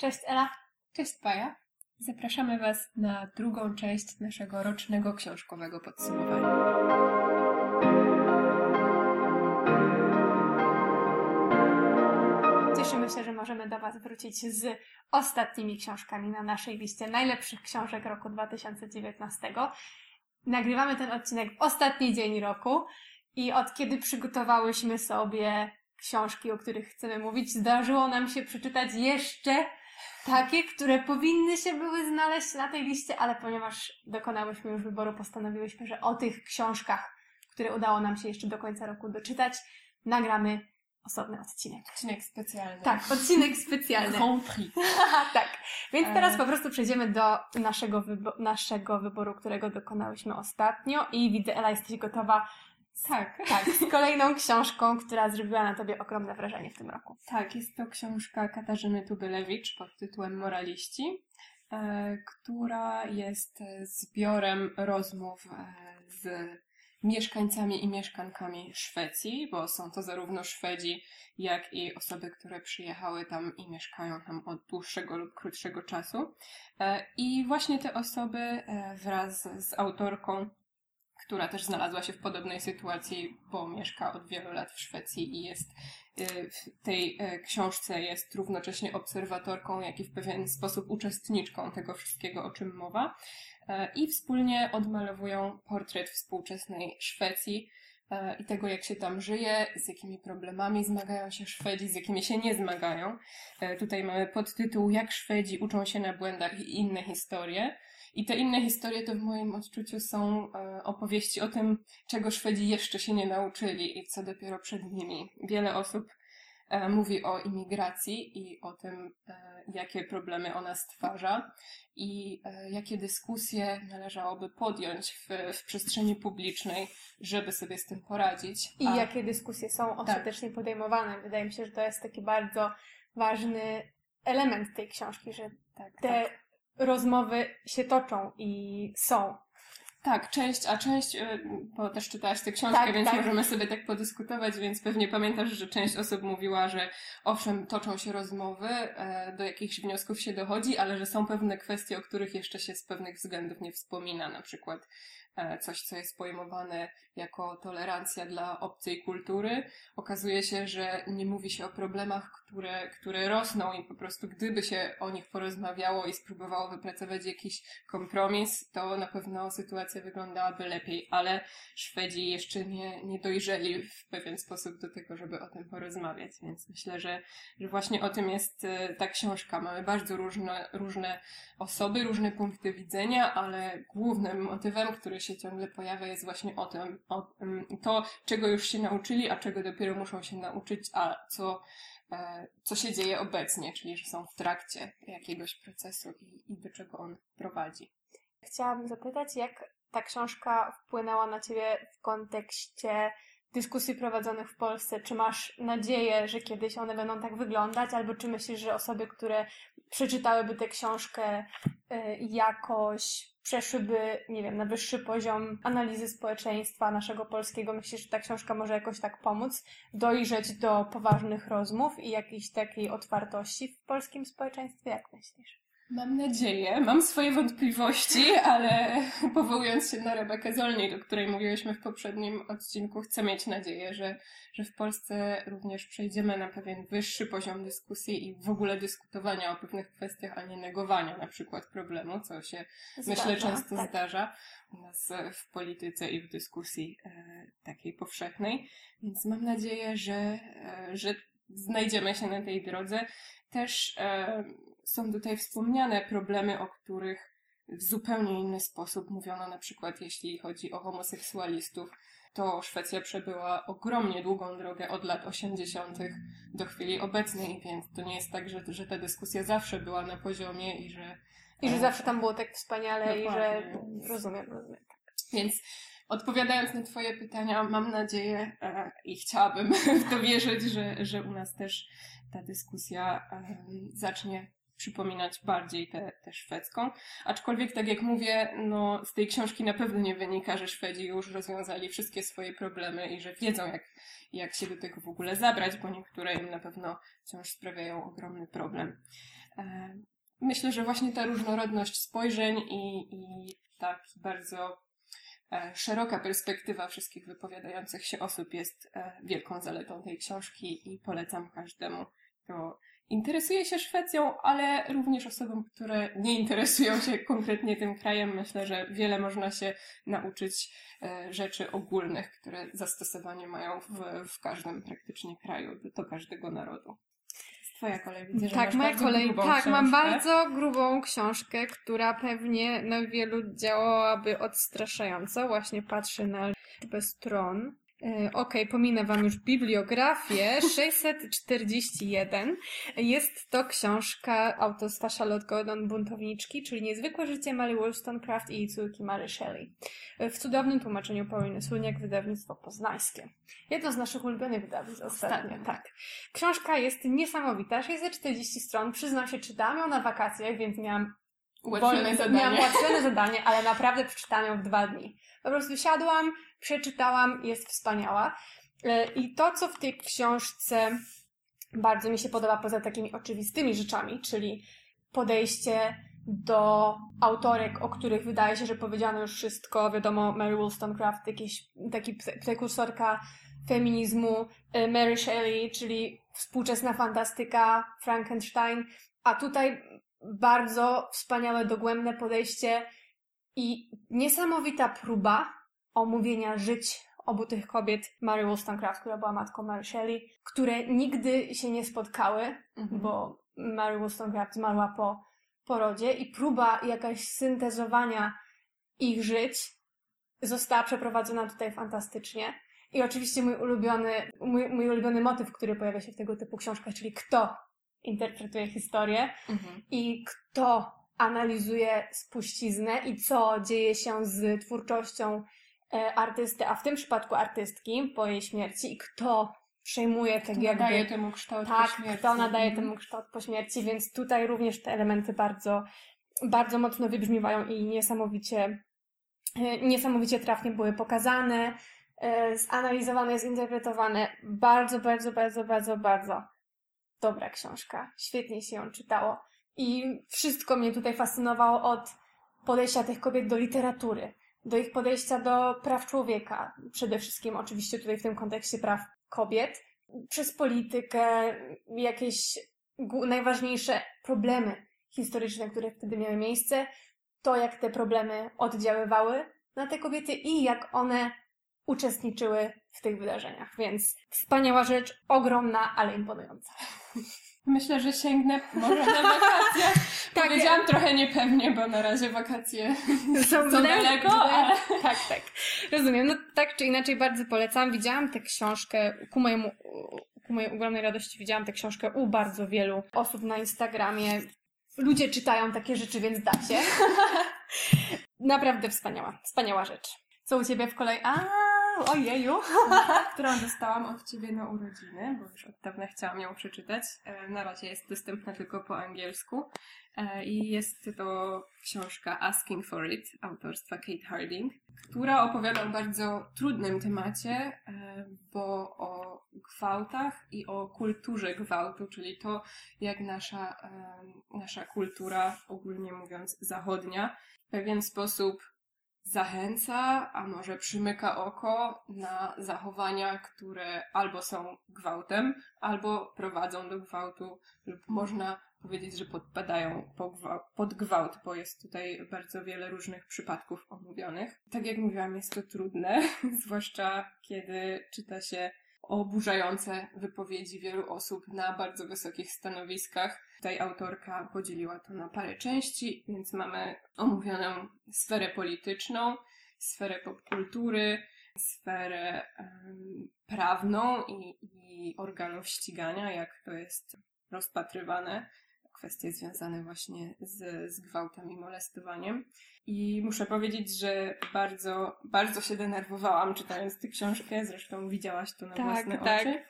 Cześć Ela. Cześć Paja. Zapraszamy Was na drugą część naszego rocznego książkowego podsumowania. Cieszymy się, że możemy do Was wrócić z ostatnimi książkami na naszej liście najlepszych książek roku 2019. Nagrywamy ten odcinek w ostatni dzień roku i od kiedy przygotowałyśmy sobie książki, o których chcemy mówić, zdarzyło nam się przeczytać jeszcze takie, które powinny się były znaleźć na tej liście, ale ponieważ dokonałyśmy już wyboru, postanowiłyśmy, że o tych książkach, które udało nam się jeszcze do końca roku doczytać, nagramy osobny odcinek. Odcinek specjalny. Tak, odcinek specjalny. Grand Prix. tak. Więc E. teraz po prostu przejdziemy do naszego, wybo- naszego wyboru, którego dokonałyśmy ostatnio i widzę, Ela, jesteś gotowa Tak. tak, z kolejną książką, która zrobiła na tobie ogromne wrażenie w tym roku. Tak, jest to książka Katarzyny Tubylewicz pod tytułem Moraliści, e, która jest zbiorem rozmów e, z mieszkańcami i mieszkankami Szwecji, bo są to zarówno Szwedzi, jak i osoby, które przyjechały tam i mieszkają tam od dłuższego lub krótszego czasu. E, I właśnie te osoby wraz z autorką która też znalazła się w podobnej sytuacji, bo mieszka od wielu lat w Szwecji i jest y, w tej e, książce jest równocześnie obserwatorką, jak i w pewien sposób uczestniczką tego wszystkiego, o czym mowa. E, I wspólnie odmalowują portret współczesnej Szwecji e, i tego, jak się tam żyje, z jakimi problemami zmagają się Szwedzi, z jakimi się nie zmagają. E, Tutaj mamy podtytuł Jak Szwedzi uczą się na błędach i inne historie. I te inne historie to w moim odczuciu są e, opowieści o tym, czego Szwedzi jeszcze się nie nauczyli i co dopiero przed nimi. Wiele osób e, mówi o imigracji i o tym, e, jakie problemy ona stwarza i jakie dyskusje należałoby podjąć w, w przestrzeni publicznej, żeby sobie z tym poradzić. I A- jakie dyskusje są Tak. ostatecznie podejmowane. Wydaje mi się, że to jest taki bardzo ważny element tej książki, że tak, te tak. Rozmowy się toczą i są. Tak, część, a część, y, bo też czytałaś tę książkę, Tak, więc tak. możemy sobie tak podyskutować, więc pewnie pamiętasz, że część osób mówiła, że owszem, toczą się rozmowy, e, do jakichś wniosków się dochodzi, ale że są pewne kwestie, o których jeszcze się z pewnych względów nie wspomina, na przykład coś, co jest pojmowane jako tolerancja dla obcej kultury. Okazuje się, że nie mówi się o problemach, które, które rosną i po prostu gdyby się o nich porozmawiało i spróbowało wypracować jakiś kompromis, to na pewno sytuacja wyglądałaby lepiej, ale Szwedzi jeszcze nie, nie dojrzeli w pewien sposób do tego, żeby o tym porozmawiać, więc myślę, że, że właśnie o tym jest e, ta książka. Mamy bardzo różne, różne osoby, różne punkty widzenia, ale głównym motywem, który się ciągle pojawia jest właśnie o tym, o, mm, to, czego już się nauczyli, a czego dopiero muszą się nauczyć, a co, e, co się dzieje obecnie, czyli że są w trakcie jakiegoś procesu i, i do czego on prowadzi. Chciałabym zapytać, jak ta książka wpłynęła na Ciebie w kontekście dyskusji prowadzonych w Polsce? Czy masz nadzieję, że kiedyś one będą tak wyglądać, albo czy myślisz, że osoby, które przeczytałyby tę książkę y, jakoś przeszłyby, nie wiem, na wyższy poziom analizy społeczeństwa naszego polskiego? Myślisz, że ta książka może jakoś tak pomóc dojrzeć do poważnych rozmów i jakiejś takiej otwartości w polskim społeczeństwie? Jak myślisz? Mam nadzieję, mam swoje wątpliwości, ale powołując się na Rebekę Zolniej, do której mówiłyśmy w poprzednim odcinku, chcę mieć nadzieję, że, że w Polsce również przejdziemy na pewien wyższy poziom dyskusji i w ogóle dyskutowania o pewnych kwestiach, a nie negowania na przykład problemu, co się myślę Zdarza, często tak. zdarza u nas w polityce i w dyskusji e, takiej powszechnej. Więc mam nadzieję, że, e, że znajdziemy się na tej drodze. Też e, są tutaj wspomniane problemy, o których w zupełnie inny sposób mówiono, na przykład jeśli chodzi o homoseksualistów. To Szwecja przebyła ogromnie długą drogę od lat 80. do chwili obecnej, więc to nie jest tak, że, że ta dyskusja zawsze była na poziomie i że. I że e, zawsze tam było tak wspaniale i że Dokładnie. rozumiem, rozumiem. Więc odpowiadając na Twoje pytania, mam nadzieję e, i chciałabym w to wierzyć, że, że u nas też ta dyskusja zacznie przypominać bardziej tę szwedzką. Aczkolwiek, tak jak mówię, no, z tej książki na pewno nie wynika, że Szwedzi już rozwiązali wszystkie swoje problemy i że wiedzą, jak, jak się do tego w ogóle zabrać, bo niektóre im na pewno wciąż sprawiają ogromny problem. E, myślę, że właśnie ta różnorodność spojrzeń i, i tak bardzo szeroka perspektywa wszystkich wypowiadających się osób jest e, wielką zaletą tej książki i polecam każdemu, kto interesuje się Szwecją, ale również osobom, które nie interesują się konkretnie tym krajem. Myślę, że wiele można się nauczyć e, rzeczy ogólnych, które zastosowanie mają w, w każdym praktycznie kraju, do każdego narodu. Twoja kolej widzę, że tak, moja kolej. Tak, książkę. mam bardzo grubą książkę, która pewnie na wielu działałaby odstraszająco. Właśnie patrzę na liczbę stron. E, Okej, pominę Wam już bibliografię. 641. Jest to książka autorstwa Charlotte Gordon Buntowniczki, czyli Niezwykłe życie Mary Wollstonecraft i jej córki Mary Shelley. E, W cudownym tłumaczeniu Pauliny Słoniak, wydawnictwo poznańskie. Jedno z naszych ulubionych wydawnictw ostatnio, Ostatnio. tak. Książka jest niesamowita, 640 stron. Przyznam się, czytałam ją na wakacjach, więc miałam Ułatwione zadanie. Miałam ułatwione zadanie, ale naprawdę przeczytałam ją w dwa dni. Po prostu siadłam, przeczytałam, jest wspaniała. E, I to, co w tej książce bardzo mi się podoba, poza takimi oczywistymi rzeczami, czyli podejście do autorek, o których wydaje się, że powiedziano już wszystko. Wiadomo, Mary Wollstonecraft, jakieś, taki pre- prekursorka feminizmu, e, Mary Shelley, czyli współczesna fantastyka, Frankenstein, a tutaj bardzo wspaniałe, dogłębne podejście i niesamowita próba omówienia żyć obu tych kobiet, Mary Wollstonecraft, która była matką Mary Shelley, które nigdy się nie spotkały, Mhm. bo Mary Wollstonecraft zmarła po porodzie i próba jakaś syntezowania ich żyć została przeprowadzona tutaj fantastycznie. I oczywiście mój ulubiony, mój, mój ulubiony motyw, który pojawia się w tego typu książkach, czyli kto interpretuje historię Mhm. i kto analizuje spuściznę i co dzieje się z twórczością e, artysty, a w tym przypadku artystki po jej śmierci i kto przejmuje tak Kto jakby... nadaje temu kształt po Tak, śmierci. kto nadaje Mhm. temu kształt po śmierci, więc tutaj również te elementy bardzo, bardzo mocno wybrzmiewają i niesamowicie, e, niesamowicie trafnie były pokazane, e, zanalizowane, zinterpretowane. Bardzo, bardzo, bardzo, bardzo, bardzo dobra książka. Świetnie się ją czytało. I wszystko mnie tutaj fascynowało od podejścia tych kobiet do literatury, do ich podejścia do praw człowieka, przede wszystkim oczywiście tutaj w tym kontekście praw kobiet, przez politykę, jakieś najważniejsze problemy historyczne, które wtedy miały miejsce, to jak te problemy oddziaływały na te kobiety i jak one uczestniczyły w tych wydarzeniach. Więc wspaniała rzecz, ogromna, ale imponująca. Myślę, że sięgnę może na wakacje. Tak, Powiedziałam trochę niepewnie, bo na razie wakacje Są są daleko, ale... Tak, tak. Rozumiem. No tak czy inaczej bardzo polecam. Widziałam tę książkę ku mojemu, ku mojej ogromnej radości widziałam tę książkę u bardzo wielu osób na Instagramie. Ludzie czytają takie rzeczy, więc dacie. Naprawdę wspaniała, wspaniała rzecz. Co u Ciebie w kolei? A, ojeju. którą dostałam od Ciebie na urodziny, bo już od dawna chciałam ją przeczytać. E, Na razie jest dostępna tylko po angielsku. E, I jest to książka Asking for It autorstwa Kate Harding, która opowiada o bardzo trudnym temacie, e, bo o gwałtach i o kulturze gwałtu, czyli to, jak nasza, nasza kultura, ogólnie mówiąc zachodnia, w pewien sposób zachęca, a może przymyka oko na zachowania, które albo są gwałtem, albo prowadzą do gwałtu, lub można powiedzieć, że podpadają pod gwałt, bo jest tutaj bardzo wiele różnych przypadków omówionych. Tak jak mówiłam, jest to trudne, zwłaszcza kiedy czyta się oburzające wypowiedzi wielu osób na bardzo wysokich stanowiskach. Tutaj autorka podzieliła to na parę części, więc mamy omówioną sferę polityczną, sferę popkultury, sferę em, prawną i, i organów ścigania, jak to jest rozpatrywane, kwestie związane właśnie z, z gwałtem i molestowaniem. I muszę powiedzieć, że bardzo, bardzo się denerwowałam czytając tę książkę, zresztą widziałaś to na Tak, własne tak. oczy.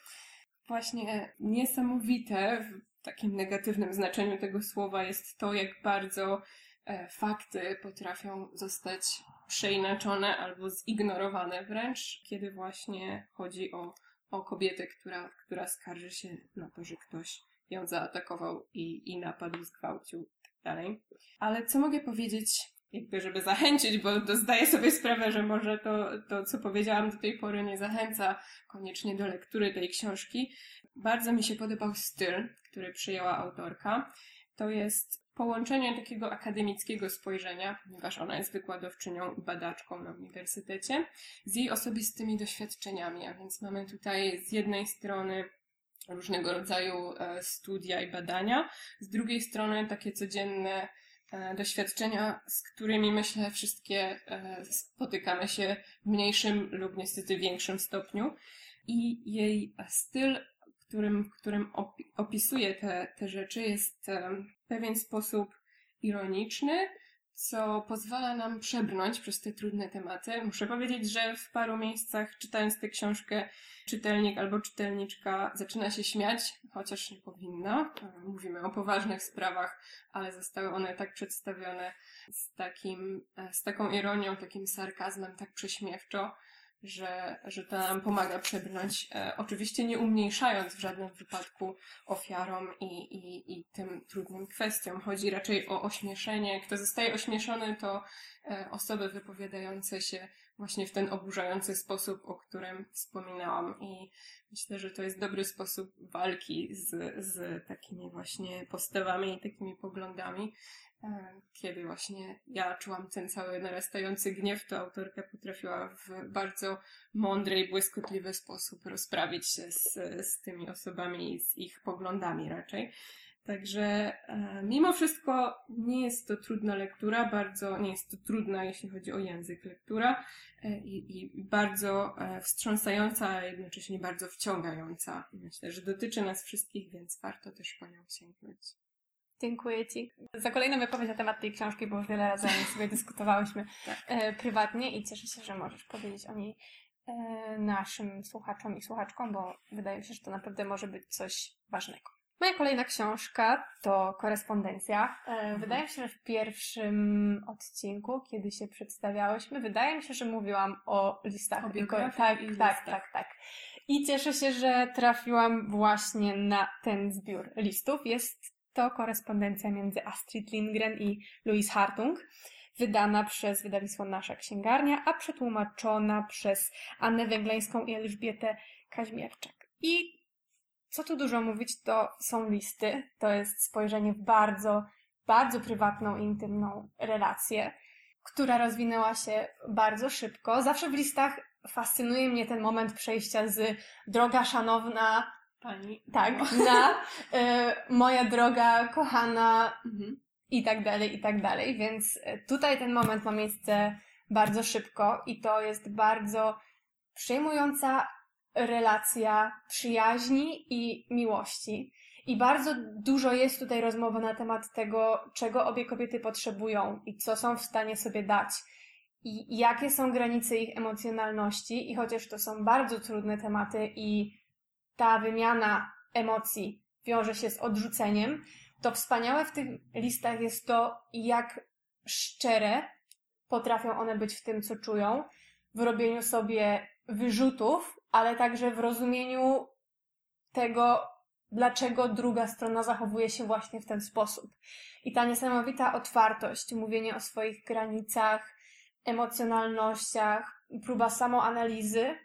Właśnie niesamowite w takim negatywnym znaczeniu tego słowa jest to, jak bardzo e, fakty potrafią zostać przeinaczone albo zignorowane wręcz, kiedy właśnie chodzi o, o kobietę, która, która skarży się na to, że ktoś ją zaatakował i, i napadł, zgwałcił tak dalej. Ale co mogę powiedzieć, jakby żeby zachęcić, bo zdaję sobie sprawę, że może to, to, co powiedziałam do tej pory nie zachęca koniecznie do lektury tej książki. Bardzo mi się podobał styl, który przyjęła autorka. To jest połączenie takiego akademickiego spojrzenia, ponieważ ona jest wykładowczynią i badaczką na uniwersytecie, z jej osobistymi doświadczeniami. A więc mamy tutaj z jednej strony różnego rodzaju e, studia i badania, z drugiej strony takie codzienne doświadczenia, z którymi myślę wszystkie e, spotykamy się w mniejszym lub niestety większym stopniu. I jej styl którym, którym opisuje te, te rzeczy, jest w pewien sposób ironiczny, co pozwala nam przebrnąć przez te trudne tematy. Muszę powiedzieć, że w paru miejscach, czytając tę książkę, czytelnik albo czytelniczka zaczyna się śmiać, chociaż nie powinna. Mówimy o poważnych sprawach, ale zostały one tak przedstawione z, takim, z taką ironią, takim sarkazmem, tak prześmiewczo, że, że to nam pomaga przebrnąć, e, oczywiście nie umniejszając w żadnym wypadku ofiarom i, i, i tym trudnym kwestiom. Chodzi raczej o ośmieszenie. Kto zostaje ośmieszony, to e, osoby wypowiadające się właśnie w ten oburzający sposób, o którym wspominałam. I myślę, że to jest dobry sposób walki z, z takimi właśnie postawami i takimi poglądami. Kiedy właśnie ja czułam ten cały narastający gniew, to autorka potrafiła w bardzo mądry i błyskotliwy sposób rozprawić się z, z tymi osobami i z ich poglądami raczej. Także e, mimo wszystko nie jest to trudna lektura, bardzo nie jest to trudna, jeśli chodzi o język lektura e, i, i bardzo e, wstrząsająca, a jednocześnie bardzo wciągająca. Myślę, że dotyczy nas wszystkich, więc warto też po nią sięgnąć. Dziękuję Ci za kolejną wypowiedź na temat tej książki, bo już wiele razy o niej sobie dyskutowałyśmy tak. e, prywatnie i cieszę się, że możesz powiedzieć o niej e, naszym słuchaczom i słuchaczkom, bo wydaje mi się, że to naprawdę może być coś ważnego. Moja kolejna książka to korespondencja. E, mhm. Wydaje mi się, że w pierwszym odcinku, kiedy się przedstawiałyśmy, wydaje mi się, że mówiłam o listach. O tak, tak, tak, tak, tak. I cieszę się, że trafiłam właśnie na ten zbiór listów. Jest to korespondencja między Astrid Lindgren i Louise Hartung, wydana przez wydawnictwo Nasza Księgarnia, a przetłumaczona przez Annę Węgleńską i Elżbietę Kaźmierczak. I co tu dużo mówić, to są listy, to jest spojrzenie w bardzo, bardzo prywatną, intymną relację, która rozwinęła się bardzo szybko. Zawsze w listach fascynuje mnie ten moment przejścia z droga szanowna Pani. Tak, na y, moja droga, kochana mhm. i tak dalej, i tak dalej. Więc y, tutaj ten moment ma miejsce bardzo szybko i to jest bardzo przejmująca relacja przyjaźni i miłości. I bardzo dużo jest tutaj rozmowy na temat tego, czego obie kobiety potrzebują i co są w stanie sobie dać. I jakie są granice ich emocjonalności, i chociaż to są bardzo trudne tematy i ta wymiana emocji wiąże się z odrzuceniem, to wspaniałe w tych listach jest to, jak szczere potrafią one być w tym, co czują, w robieniu sobie wyrzutów, ale także w rozumieniu tego, dlaczego druga strona zachowuje się właśnie w ten sposób. I ta niesamowita otwartość, mówienie o swoich granicach, emocjonalnościach, próba samoanalizy,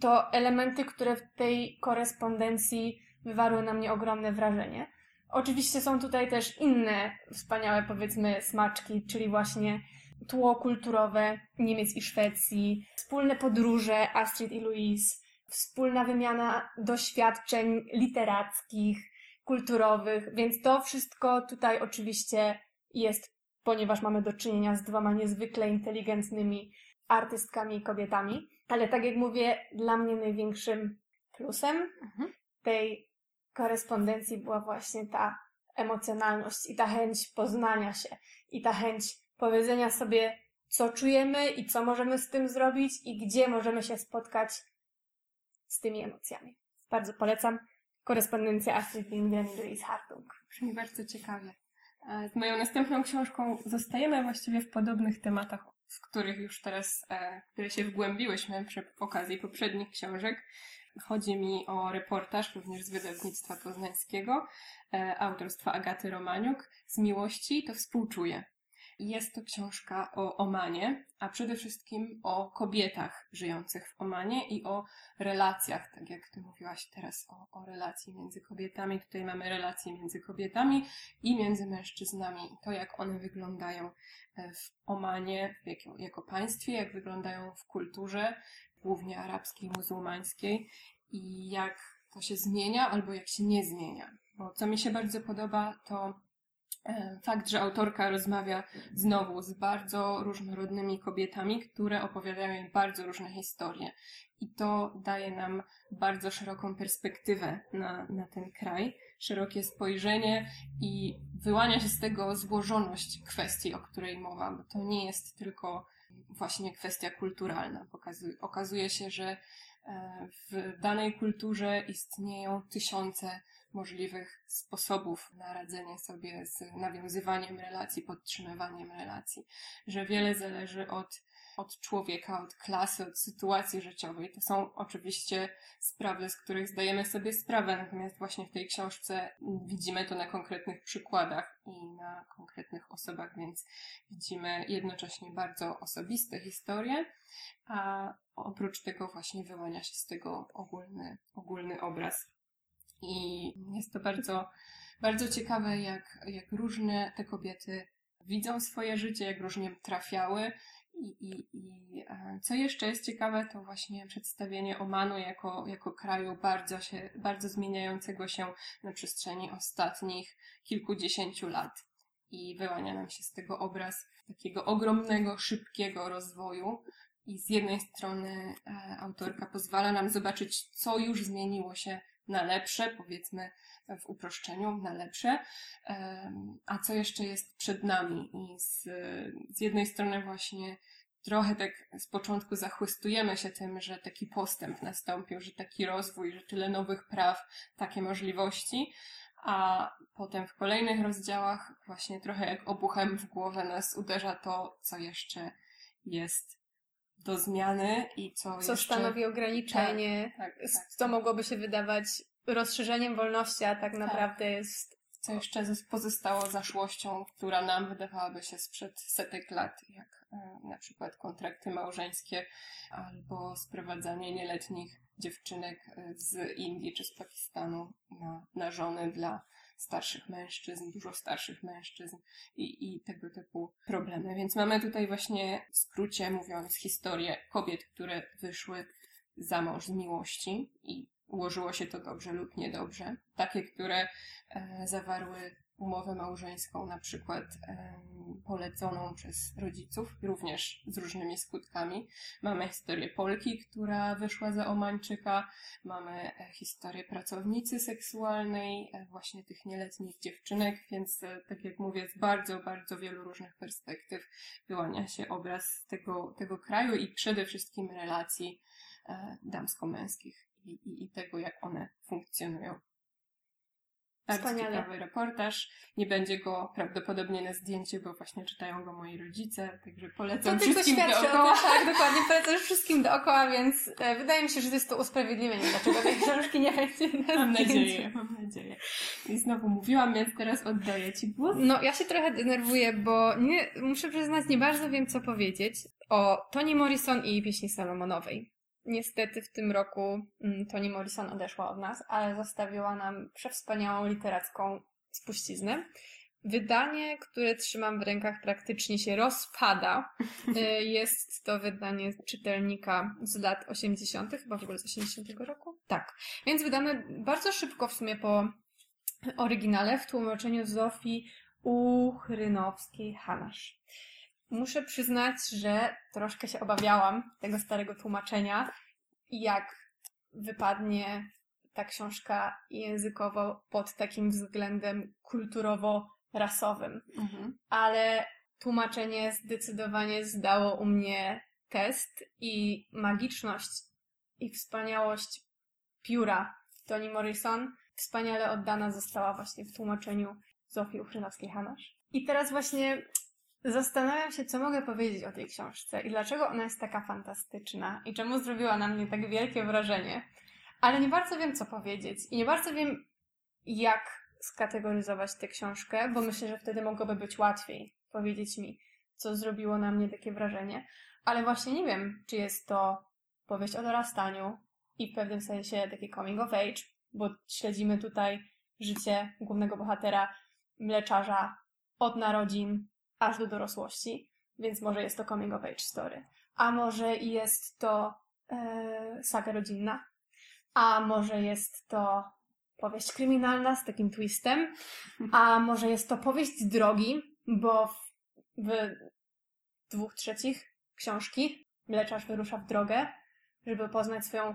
to elementy, które w tej korespondencji wywarły na mnie ogromne wrażenie. Oczywiście są tutaj też inne wspaniałe, powiedzmy, smaczki, czyli właśnie tło kulturowe Niemiec i Szwecji, wspólne podróże Astrid i Louise, wspólna wymiana doświadczeń literackich, kulturowych, więc to wszystko tutaj oczywiście jest, ponieważ mamy do czynienia z dwoma niezwykle inteligentnymi artystkami i kobietami. Ale tak jak mówię, dla mnie największym plusem mhm. tej korespondencji była właśnie ta emocjonalność i ta chęć poznania się i ta chęć powiedzenia sobie, co czujemy i co możemy z tym zrobić i gdzie możemy się spotkać z tymi emocjami. Bardzo polecam korespondencję Astrid Lindgren i Louise Hartung. Brzmi bardzo ciekawie. E, z moją następną książką zostajemy właściwie w podobnych tematach w których już teraz, e, które się wgłębiłyśmy przy okazji poprzednich książek. Chodzi mi o reportaż również z wydawnictwa poznańskiego, e, autorstwa Agaty Romaniuk. Z miłości to współczuję. Jest to książka o Omanie, a przede wszystkim o kobietach żyjących w Omanie i o relacjach, tak jak Ty mówiłaś teraz o, o relacji między kobietami. Tutaj mamy relacje między kobietami i między mężczyznami. To, jak one wyglądają e, w Omanie jako, jako państwie, jak wyglądają w kulturze, głównie arabskiej, muzułmańskiej i jak to się zmienia albo jak się nie zmienia. Bo co mi się bardzo podoba, to fakt, że autorka rozmawia znowu z bardzo różnorodnymi kobietami, które opowiadają jej bardzo różne historie. I to daje nam bardzo szeroką perspektywę na, na ten kraj, szerokie spojrzenie i wyłania się z tego złożoność kwestii, o której mowa, bo to nie jest tylko właśnie kwestia kulturalna. Pokazuje, okazuje się, że e, w danej kulturze istnieją tysiące możliwych sposobów na radzenie sobie z nawiązywaniem relacji, podtrzymywaniem relacji, że wiele zależy od, od człowieka, od klasy, od sytuacji życiowej. To są oczywiście sprawy, z których zdajemy sobie sprawę, natomiast właśnie w tej książce widzimy to na konkretnych przykładach i na konkretnych osobach, więc widzimy jednocześnie bardzo osobiste historie, a oprócz tego właśnie wyłania się z tego ogólny, ogólny obraz i jest to bardzo, bardzo ciekawe, jak, jak różne te kobiety widzą swoje życie, jak różnie trafiały. I, i, I e, co jeszcze jest ciekawe, to właśnie przedstawienie Omanu jako, jako kraju bardzo, się, bardzo zmieniającego się na przestrzeni ostatnich kilkudziesięciu lat. I wyłania nam się z tego obraz takiego ogromnego, szybkiego rozwoju. I z jednej strony e, autorka pozwala nam zobaczyć, co już zmieniło się na lepsze, powiedzmy w uproszczeniu, na lepsze. A co jeszcze jest przed nami? I z, z jednej strony właśnie trochę tak z początku zachłystujemy się tym, że taki postęp nastąpił, że taki rozwój, że tyle nowych praw, takie możliwości, a potem w kolejnych rozdziałach właśnie trochę jak obuchem w głowę nas uderza to, co jeszcze jest do zmiany i co, co jeszcze... stanowi ograniczenie, tak, tak, tak, co mogłoby się wydawać rozszerzeniem wolności, a tak, tak. naprawdę jest co jeszcze pozostało zaszłością, która nam wydawałaby się sprzed setek lat, jak e, na przykład kontrakty małżeńskie albo sprowadzanie nieletnich dziewczynek e, z Indii czy z Pakistanu na, na żony dla starszych mężczyzn, dużo starszych mężczyzn i, i tego typu problemy. Więc mamy tutaj właśnie w skrócie mówiąc historię kobiet, które wyszły za mąż z miłości i ułożyło się to dobrze lub niedobrze. Takie, które e, zawarły umowę małżeńską, na przykład poleconą przez rodziców, również z różnymi skutkami. Mamy historię Polki, która wyszła za Omańczyka, mamy e, historię pracownicy seksualnej, e, właśnie tych nieletnich dziewczynek, więc e, tak jak mówię, z bardzo, bardzo wielu różnych perspektyw wyłania się obraz tego, tego kraju i przede wszystkim relacji damsko-męskich i, i, i tego, jak one funkcjonują. Bardzo Wspaniale. ciekawy reportaż. Nie będzie go prawdopodobnie na zdjęcie, bo właśnie czytają go moi rodzice, także polecam to wszystkim dookoła. tak, dokładnie, polecam wszystkim dookoła, więc e, wydaje mi się, że to jest to usprawiedliwienie, dlaczego tej książki nie będzie na Mam nadzieję, mam nadzieję. I znowu mówiłam, więc teraz oddaję Ci głos. No, ja się trochę denerwuję, bo nie, muszę przyznać, nie bardzo wiem, co powiedzieć o Toni Morrison i pieśni Salomonowej. Niestety w tym roku mm, Toni Morrison odeszła od nas, ale zostawiła nam przewspaniałą literacką spuściznę. Wydanie, które trzymam w rękach, praktycznie się rozpada. Y, jest to wydanie czytelnika z lat 80., chyba w ogóle z 80 roku? Tak. Więc wydane bardzo szybko w sumie po oryginale w tłumaczeniu Zofii Uchrynowskiej-Hanasz. Muszę przyznać, że troszkę się obawiałam tego starego tłumaczenia i jak wypadnie ta książka językowo pod takim względem kulturowo-rasowym. Mhm. Ale tłumaczenie zdecydowanie zdało u mnie test i magiczność i wspaniałość pióra Toni Morrison wspaniale oddana została właśnie w tłumaczeniu Zofii Uchrynowskiej-Hanasz. I teraz właśnie Zastanawiam się, co mogę powiedzieć o tej książce i dlaczego ona jest taka fantastyczna i czemu zrobiła na mnie tak wielkie wrażenie. ale nie bardzo wiem, co powiedzieć. I nie bardzo wiem, jak skategoryzować tę książkę, bo myślę, że wtedy mogłoby być łatwiej powiedzieć mi, co zrobiło na mnie takie wrażenie. Ale właśnie nie wiem, czy jest to powieść o dorastaniu i w pewnym sensie taki coming of age, bo śledzimy tutaj życie głównego bohatera, mleczarza od narodzin aż do dorosłości, więc może jest to coming of age story. A może jest to e, saga rodzinna, a może jest to powieść kryminalna z takim twistem, a może jest to powieść drogi, bo w, w dwóch trzecich książki mleczarz wyrusza w drogę, żeby poznać swoją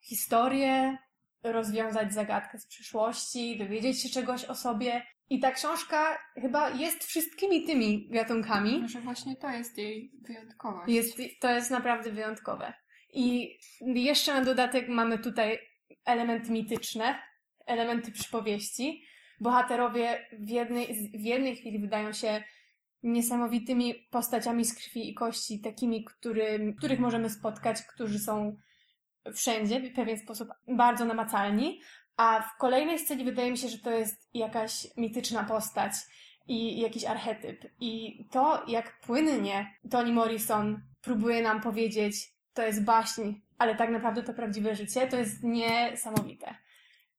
historię, rozwiązać zagadkę z przyszłości, dowiedzieć się czegoś o sobie. I ta książka chyba jest wszystkimi tymi gatunkami. Może właśnie to jest jej wyjątkowość. Jest, to jest naprawdę wyjątkowe. I jeszcze na dodatek mamy tutaj elementy mityczne, elementy przypowieści. Bohaterowie w jednej, w jednej chwili wydają się niesamowitymi postaciami z krwi i kości, takimi, który, których możemy spotkać, którzy są wszędzie, w pewien sposób bardzo namacalni, a w kolejnej scenie wydaje mi się, że to jest jakaś mityczna postać i jakiś archetyp. I to, jak płynnie Toni Morrison próbuje nam powiedzieć, to jest baśń, ale tak naprawdę to prawdziwe życie, to jest niesamowite.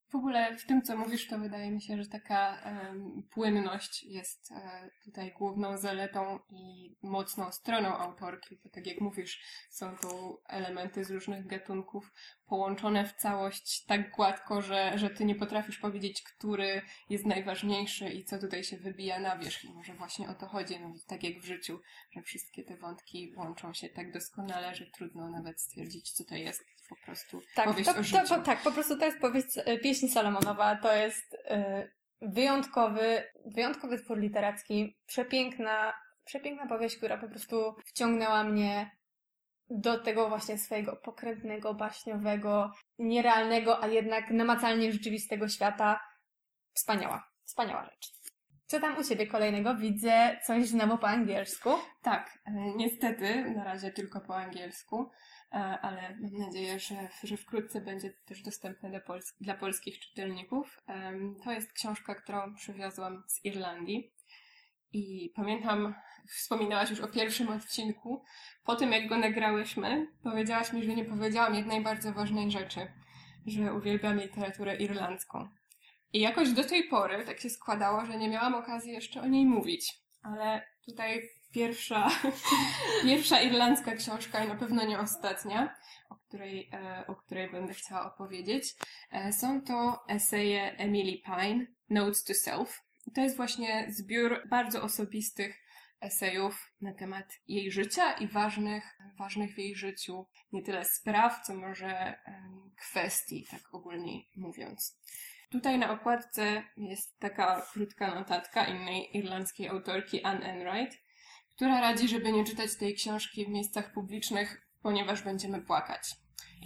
W ogóle w tym, co mówisz, to wydaje mi się, że taka um, płynność jest e, tutaj główną zaletą i mocną stroną autorki, bo tak jak mówisz, są tu elementy z różnych gatunków połączone w całość tak gładko, że, że ty nie potrafisz powiedzieć, który jest najważniejszy i co tutaj się wybija na wierzch. I może właśnie o to chodzi, no, tak jak w życiu, że wszystkie te wątki łączą się tak doskonale, że trudno nawet stwierdzić, co to jest po prostu tak, powieść to, o życiu. To, tak, po prostu to jest powieść, e, pieśń Salomonowa, to jest y, wyjątkowy, wyjątkowy twór literacki, przepiękna, przepiękna powieść, która po prostu wciągnęła mnie do tego właśnie swojego pokrętnego, baśniowego, nierealnego, a jednak namacalnie rzeczywistego świata. Wspaniała, wspaniała rzecz. Co tam u Ciebie kolejnego? Widzę coś znowu po angielsku. Tak, e, niestety, na razie tylko po angielsku. E, ale mam nadzieję, że, że wkrótce będzie też dostępne dla, Pols dla polskich czytelników. To jest książka, którą przywiozłam z Irlandii. I pamiętam, wspominałaś już o pierwszym odcinku. Po tym, jak go nagrałyśmy, powiedziałaś mi, że nie powiedziałam jednej bardzo ważnej rzeczy, że uwielbiam literaturę irlandzką. I jakoś do tej pory tak się składało, że nie miałam okazji jeszcze o niej mówić. Ale tutaj pierwsza, pierwsza irlandzka książka i na pewno nie ostatnia, o której, e, o której będę chciała opowiedzieć. E, są to eseje Emily Pine, Notes to Self. To jest właśnie zbiór bardzo osobistych esejów na temat jej życia i ważnych, ważnych w jej życiu nie tyle spraw, co może kwestii, tak ogólnie mówiąc. Tutaj na okładce jest taka krótka notatka innej irlandzkiej autorki Anne Enright, która radzi, żeby nie czytać tej książki w miejscach publicznych, ponieważ będziemy płakać.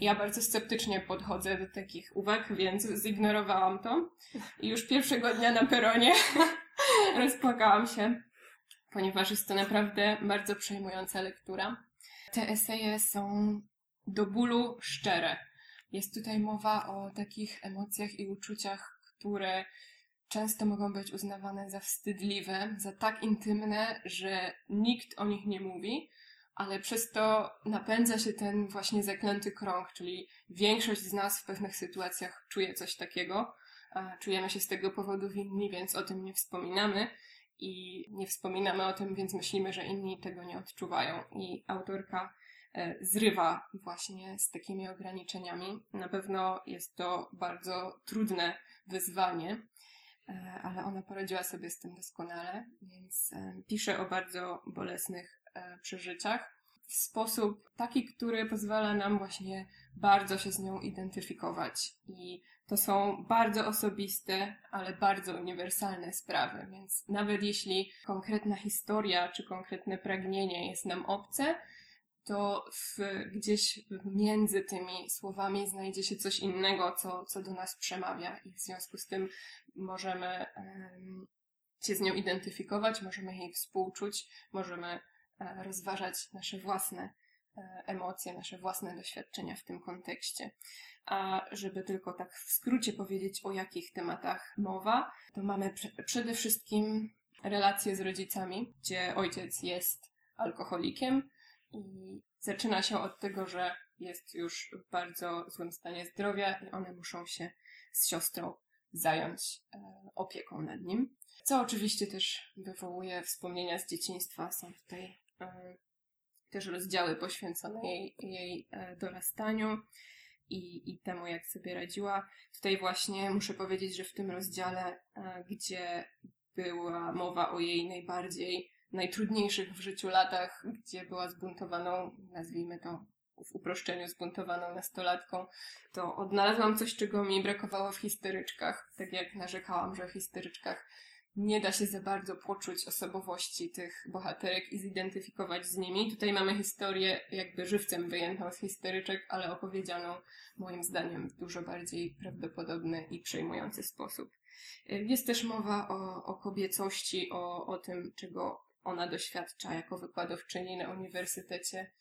Ja bardzo sceptycznie podchodzę do takich uwag, więc zignorowałam to. I już pierwszego dnia na peronie rozpłakałam się, ponieważ jest to naprawdę bardzo przejmująca lektura. Te eseje są do bólu szczere. Jest tutaj mowa o takich emocjach i uczuciach, które często mogą być uznawane za wstydliwe, za tak intymne, że nikt o nich nie mówi, ale przez to napędza się ten właśnie zaklęty krąg, czyli większość z nas w pewnych sytuacjach czuje coś takiego, czujemy się z tego powodu winni, więc o tym nie wspominamy i nie wspominamy o tym, więc myślimy, że inni tego nie odczuwają. I autorka e, zrywa właśnie z takimi ograniczeniami. Na pewno jest to bardzo trudne wyzwanie, ale ona poradziła sobie z tym doskonale, więc e, pisze o bardzo bolesnych e, przeżyciach w sposób taki, który pozwala nam właśnie bardzo się z nią identyfikować. I to są bardzo osobiste, ale bardzo uniwersalne sprawy, więc nawet jeśli konkretna historia czy konkretne pragnienie jest nam obce, to w, gdzieś między tymi słowami znajdzie się coś innego, co, co do nas przemawia, i w związku z tym możemy um, się z nią identyfikować, możemy jej współczuć, możemy e, rozważać nasze własne e, emocje, nasze własne doświadczenia w tym kontekście. A żeby tylko tak w skrócie powiedzieć, o jakich tematach mowa, to mamy przede wszystkim relacje z rodzicami, gdzie ojciec jest alkoholikiem i zaczyna się od tego, że jest już w bardzo złym stanie zdrowia i one muszą się z siostrą zająć e, opieką nad nim. Co oczywiście też wywołuje wspomnienia z dzieciństwa. Są tutaj e, też rozdziały poświęcone jej, jej e, dorastaniu i, i temu, jak sobie radziła. Tutaj właśnie muszę powiedzieć, że w tym rozdziale, gdzie była mowa o jej najbardziej, najtrudniejszych w życiu latach, gdzie była zbuntowaną, nazwijmy to w uproszczeniu zbuntowaną nastolatką, to odnalazłam coś, czego mi brakowało w histeryczkach. Tak jak narzekałam, że w histeryczkach nie da się za bardzo poczuć osobowości tych bohaterek i zidentyfikować z nimi. Tutaj mamy historię jakby żywcem wyjętą z histeryczek, ale opowiedzianą moim zdaniem w dużo bardziej prawdopodobny i przejmujący sposób. Jest też mowa o, o kobiecości, o, o tym, czego ona doświadcza jako wykładowczyni na uniwersytecie,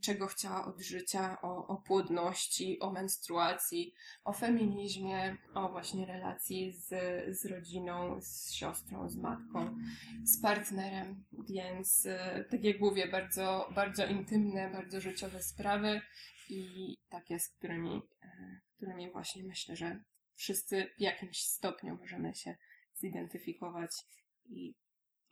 czego chciała od życia, o, o płodności, o menstruacji, o feminizmie, o właśnie relacji z, z rodziną, z siostrą, z matką, z partnerem. Więc, e, tak jak mówię, bardzo, bardzo intymne, bardzo życiowe sprawy i takie, z którymi, e, którymi właśnie myślę, że wszyscy w jakimś stopniu możemy się zidentyfikować i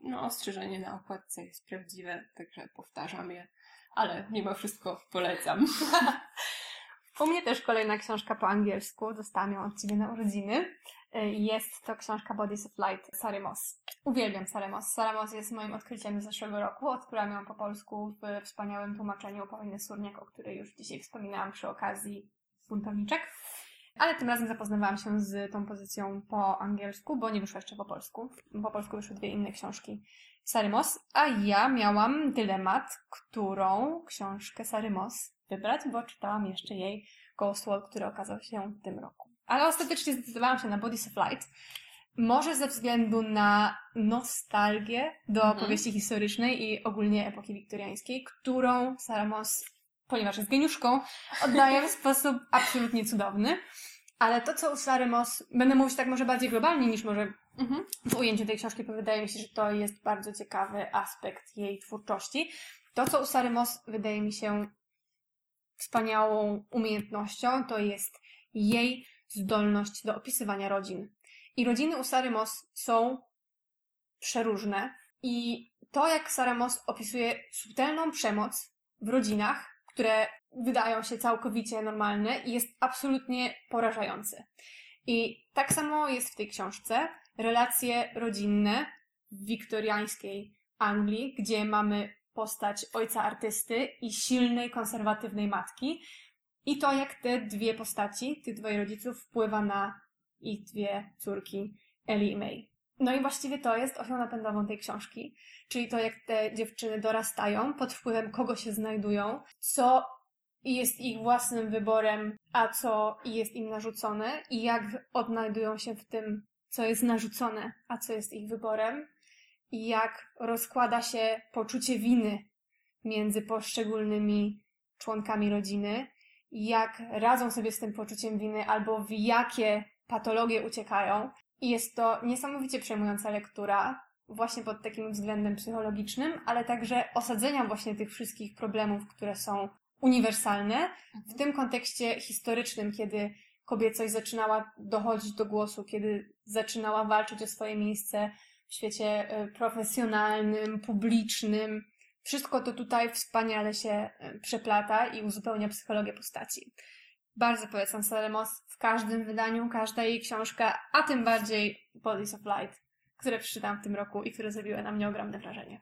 no, ostrzeżenie na okładce jest prawdziwe, także powtarzam je ale mimo wszystko polecam. U mnie też kolejna książka po angielsku, dostałam ją od Ciebie na urodziny. Y, jest to książka Bodies of Light Sary Moss. Uwielbiam Sary Moss. Sary Moss jest moim odkryciem z zeszłego roku. Odkryłam ją po polsku w wspaniałym tłumaczeniu Pauliny Surniak, o której już dzisiaj wspominałam przy okazji buntowniczek. Ale tym razem zapoznawałam się z tą pozycją po angielsku, bo nie wyszła jeszcze po polsku. Po polsku wyszły dwie inne książki Sary Moss, a ja miałam dylemat, którą książkę Sary Moss wybrać, bo czytałam jeszcze jej Ghost Wall, który okazał się w tym roku. Ale ostatecznie zdecydowałam się na Bodies of Light. Może ze względu na nostalgię do mhm. powieści historycznej i ogólnie epoki wiktoriańskiej, którą Sarah Moss, ponieważ jest geniuszką, oddaje w sposób absolutnie cudowny. Ale to, co u Sary Moss, będę mówić tak może bardziej globalnie niż może mhm. w ujęciu tej książki, bo wydaje mi się, że to jest bardzo ciekawy aspekt jej twórczości. To, co u Sary Moss wydaje mi się wspaniałą umiejętnością, to jest jej zdolność do opisywania rodzin. I rodziny u Sary Moss są przeróżne. I to, jak Sara Moss opisuje subtelną przemoc w rodzinach, które wydają się całkowicie normalne i jest absolutnie porażający. I tak samo jest w tej książce. Relacje rodzinne w wiktoriańskiej Anglii, gdzie mamy postać ojca artysty i silnej, konserwatywnej matki. I to, jak te dwie postaci, tych dwoje rodziców, wpływa na ich dwie córki, Ellie i May. No i właściwie to jest osią napędową tej książki, czyli to, jak te dziewczyny dorastają, pod wpływem kogo się znajdują, co jest ich własnym wyborem, a co jest im narzucone i jak odnajdują się w tym, co jest narzucone, a co jest ich wyborem i jak rozkłada się poczucie winy między poszczególnymi członkami rodziny, jak radzą sobie z tym poczuciem winy albo w jakie patologie uciekają. I jest to niesamowicie przejmująca lektura, właśnie pod takim względem psychologicznym, ale także osadzenia właśnie tych wszystkich problemów, które są uniwersalne w mhm. tym kontekście historycznym, kiedy kobiecość zaczynała dochodzić do głosu, kiedy zaczynała walczyć o swoje miejsce w świecie e, profesjonalnym, publicznym. Wszystko to tutaj wspaniale się e, przeplata i uzupełnia psychologię postaci. Bardzo polecam Salemos w każdym wydaniu, każda jej książka, a tym bardziej Bodies of Light, które przeczytałam w tym roku i które zrobiły na mnie ogromne wrażenie.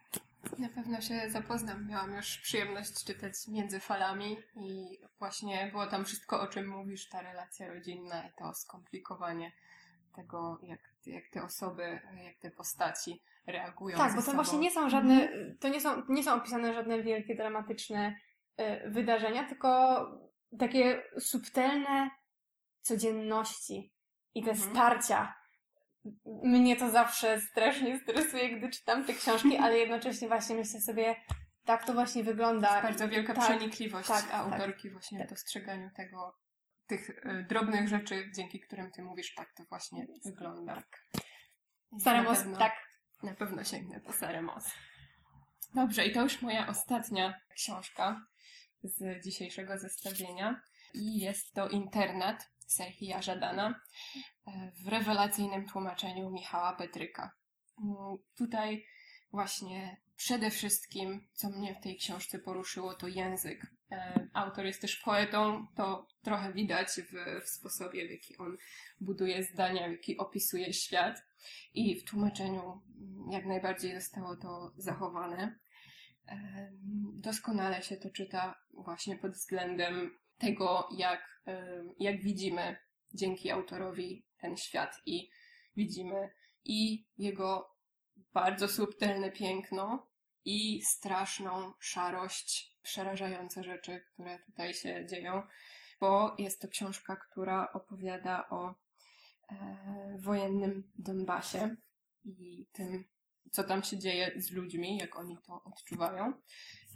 Na pewno się zapoznam. Miałam już przyjemność czytać między falami i właśnie było tam wszystko, o czym mówisz, ta relacja rodzinna i to skomplikowanie tego, jak, jak te osoby, jak te postaci reagują. Tak, bo to sobą. właśnie nie są żadne, mhm. to nie są, nie są opisane żadne wielkie, dramatyczne y, wydarzenia, tylko takie subtelne codzienności i te mhm. starcia mnie to zawsze strasznie stresuje, gdy czytam te książki, ale jednocześnie właśnie myślę sobie, tak to właśnie wygląda. Jest bardzo wielka tak, przenikliwość tak, tak. autorki właśnie Tak. w dostrzeganiu tego, tych y, drobnych rzeczy, dzięki którym ty mówisz, tak to właśnie wygląda. Na most, pewno- tak. Na pewno sięgnę po Sarę Moss. Dobrze, i to już moja ostatnia książka z dzisiejszego zestawienia. I jest to Internat Serhija Żadana e, w rewelacyjnym tłumaczeniu Michała Petryka. Mm, Tutaj właśnie przede wszystkim, co mnie w tej książce poruszyło, to język. E, Autor jest też poetą, to trochę widać w, w sposobie, w jaki on buduje zdania, w jaki opisuje świat. I w tłumaczeniu mm, jak najbardziej zostało to zachowane. Doskonale się to czyta właśnie pod względem tego, jak, jak widzimy dzięki autorowi ten świat i widzimy i jego bardzo subtelne piękno i straszną szarość, przerażające rzeczy, które tutaj się dzieją, bo jest to książka, która opowiada o e, wojennym Donbasie i tym, co tam się dzieje z ludźmi, jak oni to odczuwają.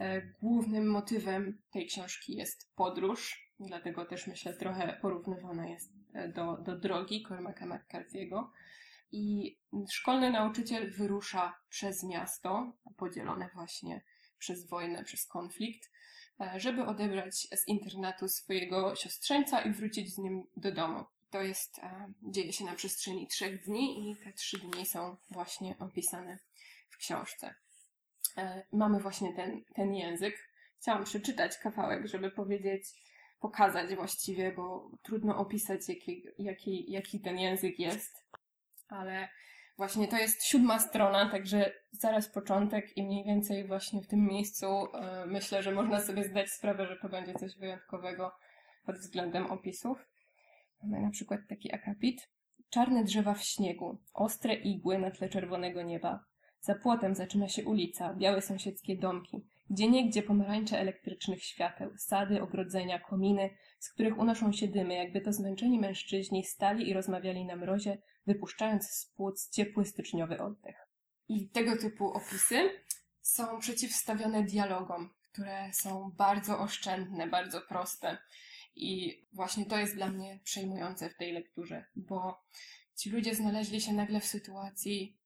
E, głównym motywem tej książki jest podróż, dlatego też myślę trochę porównywana jest e, do, do drogi Cormaca McCarthy'ego. I szkolny nauczyciel wyrusza przez miasto, podzielone właśnie przez wojnę, przez konflikt, e, żeby odebrać z internatu swojego siostrzeńca i wrócić z nim do domu. To jest, e, dzieje się na przestrzeni trzech dni i te trzy dni są właśnie opisane w książce. E, Mamy właśnie ten, ten język. Chciałam przeczytać kawałek, żeby powiedzieć, pokazać właściwie, bo trudno opisać, jaki, jaki, jaki ten język jest. Ale właśnie to jest siódma strona, także zaraz początek i mniej więcej właśnie w tym miejscu e, myślę, że można sobie zdać sprawę, że to będzie coś wyjątkowego pod względem opisów. Mamy na przykład taki akapit. Czarne drzewa w śniegu, ostre igły na tle czerwonego nieba. Za płotem zaczyna się ulica, białe sąsiedzkie domki. Gdzie niegdzie pomarańcze elektrycznych świateł, sady, ogrodzenia, kominy, z których unoszą się dymy, jakby to zmęczeni mężczyźni stali i rozmawiali na mrozie, wypuszczając z płuc ciepły styczniowy oddech. I tego typu opisy są przeciwstawione dialogom, które są bardzo oszczędne, bardzo proste. I właśnie to jest dla mnie przejmujące w tej lekturze, bo ci ludzie znaleźli się nagle w sytuacji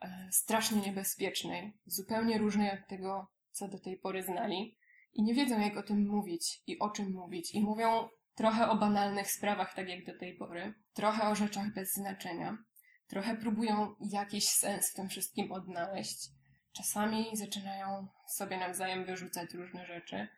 e, strasznie niebezpiecznej, zupełnie różnej od tego, co do tej pory znali, i nie wiedzą, jak o tym mówić i o czym mówić. I mówią trochę o banalnych sprawach, tak jak do tej pory, trochę o rzeczach bez znaczenia, trochę próbują jakiś sens w tym wszystkim odnaleźć. Czasami zaczynają sobie nawzajem wyrzucać różne rzeczy,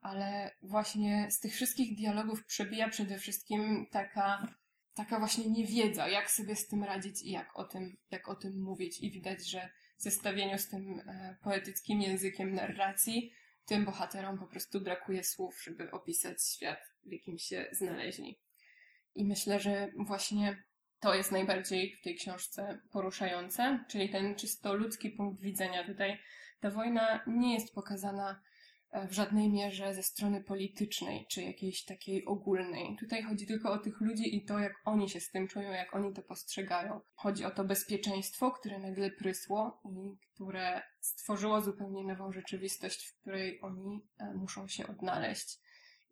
ale właśnie z tych wszystkich dialogów przebija przede wszystkim taka, taka właśnie niewiedza, jak sobie z tym radzić i jak o tym, jak o tym mówić. I widać, że w zestawieniu z tym e, poetyckim językiem narracji, tym bohaterom po prostu brakuje słów, żeby opisać świat, w jakim się znaleźli. I myślę, że właśnie to jest najbardziej w tej książce poruszające, czyli ten czysto ludzki punkt widzenia. Tutaj ta wojna nie jest pokazana w żadnej mierze ze strony politycznej, czy jakiejś takiej ogólnej. Tutaj chodzi tylko o tych ludzi i to, jak oni się z tym czują, jak oni to postrzegają. Chodzi o to bezpieczeństwo, które nagle prysło i które stworzyło zupełnie nową rzeczywistość, w której oni e, muszą się odnaleźć.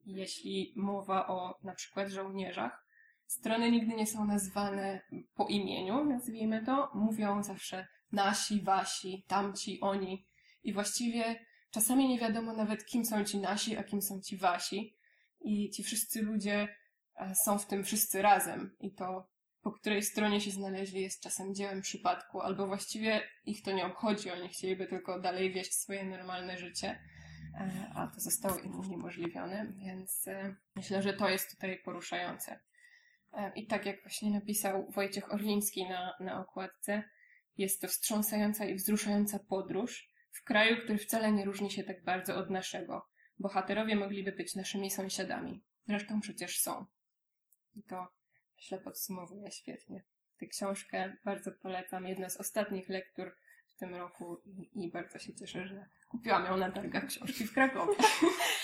Jeśli mowa o na przykład żołnierzach, strony nigdy nie są nazwane po imieniu, nazwijmy to. Mówią zawsze nasi, wasi, tamci, oni. I właściwie czasami nie wiadomo nawet, kim są ci nasi, a kim są ci wasi. I ci wszyscy ludzie e, są w tym wszyscy razem. I to, po której stronie się znaleźli, jest czasem dziełem przypadku, albo właściwie ich to nie obchodzi. Oni chcieliby tylko dalej wieść swoje normalne życie, e, a to zostało im uniemożliwione. Więc e, myślę, że to jest tutaj poruszające. I tak jak właśnie napisał Wojciech Orliński na, na okładce, jest to wstrząsająca i wzruszająca podróż w kraju, który wcale nie różni się tak bardzo od naszego. Bohaterowie mogliby być naszymi sąsiadami. Zresztą przecież są. I to myślę podsumowuje świetnie. Tę książkę bardzo polecam. Jedna z ostatnich lektur w tym roku i, i bardzo się cieszę, że kupiłam ją na targach książki w Krakowie.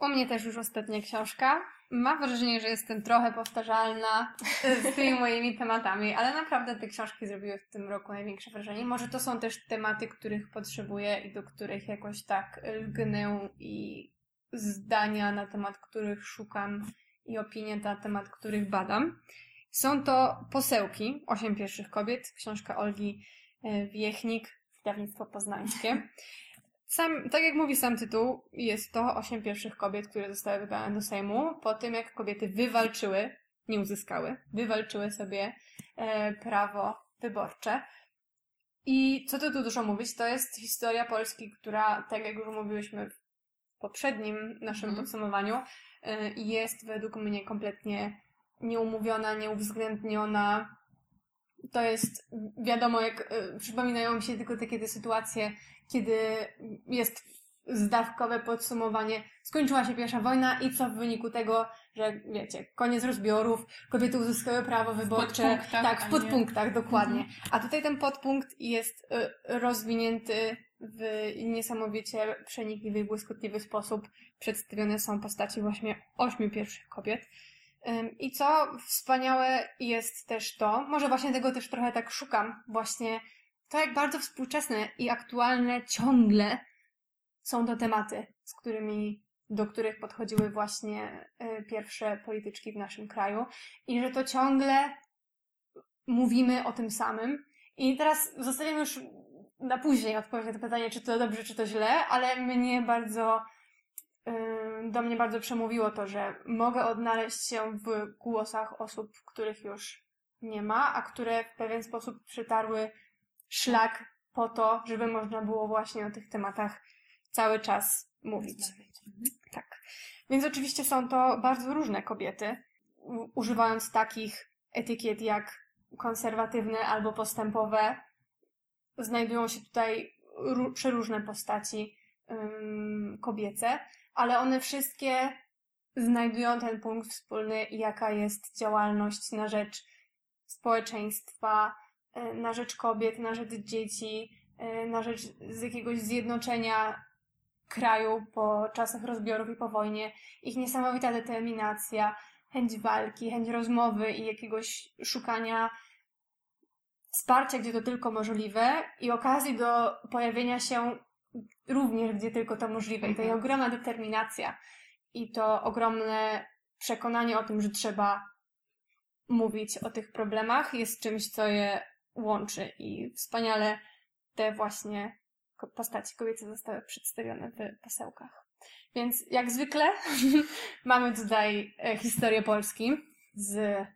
U mnie też już ostatnia książka. Mam wrażenie, że jestem trochę powtarzalna z tymi moimi tematami, ale naprawdę te książki zrobiły w tym roku największe wrażenie. Może to są też tematy, których potrzebuję i do których jakoś tak lgnę i zdania na temat których szukam i opinie na temat których badam. Są to Posełki, Osiem pierwszych kobiet, książka Olgi e, Wiechnik, wydawnictwo poznańskie. Sam, tak jak mówi sam tytuł, jest to osiem pierwszych kobiet, które zostały wybrane do Sejmu po tym, jak kobiety wywalczyły, nie uzyskały, wywalczyły sobie e, prawo wyborcze. I co tu dużo mówić, to jest historia Polski, która, tak jak już mówiłyśmy w poprzednim naszym Mhm. podsumowaniu, e, jest według mnie kompletnie nieumówiona, nieuwzględniona. To jest wiadomo, jak e, przypominają mi się tylko takie te sytuacje, kiedy jest zdawkowe podsumowanie. Skończyła się pierwsza wojna i co w wyniku tego, że wiecie, koniec rozbiorów, kobiety uzyskały prawo wyborcze. tak, w nie- podpunktach, dokładnie. A tutaj ten podpunkt jest y, rozwinięty w niesamowicie przenikliwy i błyskotliwy sposób. Przedstawione są postaci właśnie ośmiu pierwszych kobiet. I co wspaniałe jest też to, może właśnie tego też trochę tak szukam, właśnie to, jak bardzo współczesne i aktualne ciągle są to tematy, z którymi, do których podchodziły właśnie y, pierwsze polityczki w naszym kraju i że to ciągle mówimy o tym samym. I teraz zostawiam już na później odpowiedź na to pytanie, czy to dobrze, czy to źle, ale mnie bardzo, do mnie bardzo przemówiło to, że mogę odnaleźć się w głosach osób, których już nie ma, a które w pewien sposób przetarły szlak po to, żeby można było właśnie o tych tematach cały czas mówić. Mhm. Tak. Więc oczywiście są to bardzo różne kobiety, używając takich etykiet jak konserwatywne albo postępowe. Znajdują się tutaj ró- przeróżne postaci ym, kobiece, ale one wszystkie znajdują ten punkt wspólny, jaka jest działalność na rzecz społeczeństwa, y, na rzecz kobiet, na rzecz dzieci, y, na rzecz z jakiegoś zjednoczenia kraju po czasach rozbiorów i po wojnie, ich niesamowita determinacja, chęć walki, chęć rozmowy i jakiegoś szukania wsparcia, gdzie to tylko możliwe i okazji do pojawienia się również, gdzie tylko to możliwe. I to jest Mhm. ogromna determinacja i to ogromne przekonanie o tym, że trzeba mówić o tych problemach jest czymś, co je łączy i wspaniale te właśnie postaci kobiece zostały przedstawione w posełkach. Więc jak zwykle mamy tutaj e, historię Polski z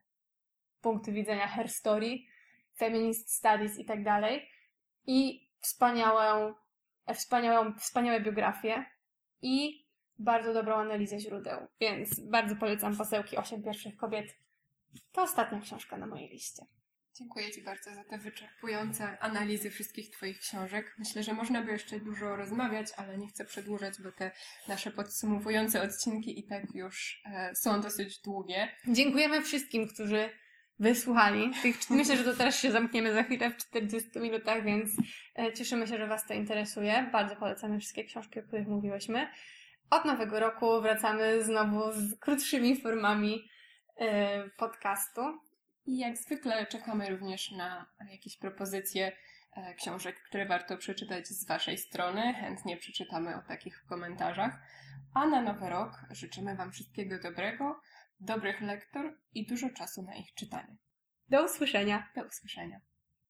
punktu widzenia hair story, feminist studies i tak dalej i wspaniałą, wspaniałą, wspaniałe biografie i bardzo dobrą analizę źródeł, więc bardzo polecam posełki Osiem pierwszych kobiet. To ostatnia książka na mojej liście. Dziękuję Ci bardzo za te wyczerpujące analizy wszystkich Twoich książek. Myślę, że można by jeszcze dużo rozmawiać, ale nie chcę przedłużać, bo te nasze podsumowujące odcinki i tak już e, są dosyć długie. Dziękujemy wszystkim, którzy wysłuchali. Tych, myślę, że to też się zamkniemy za chwilę w 40 minutach, więc e, cieszymy się, że Was to interesuje. Bardzo polecamy wszystkie książki, o których mówiłyśmy. Od nowego roku wracamy znowu z krótszymi formami e, podcastu. I jak zwykle czekamy również na jakieś propozycje e, książek, które warto przeczytać z Waszej strony. Chętnie przeczytamy o takich w komentarzach. A na nowy rok życzymy Wam wszystkiego dobrego, dobrych lektor i dużo czasu na ich czytanie. Do usłyszenia! Do usłyszenia.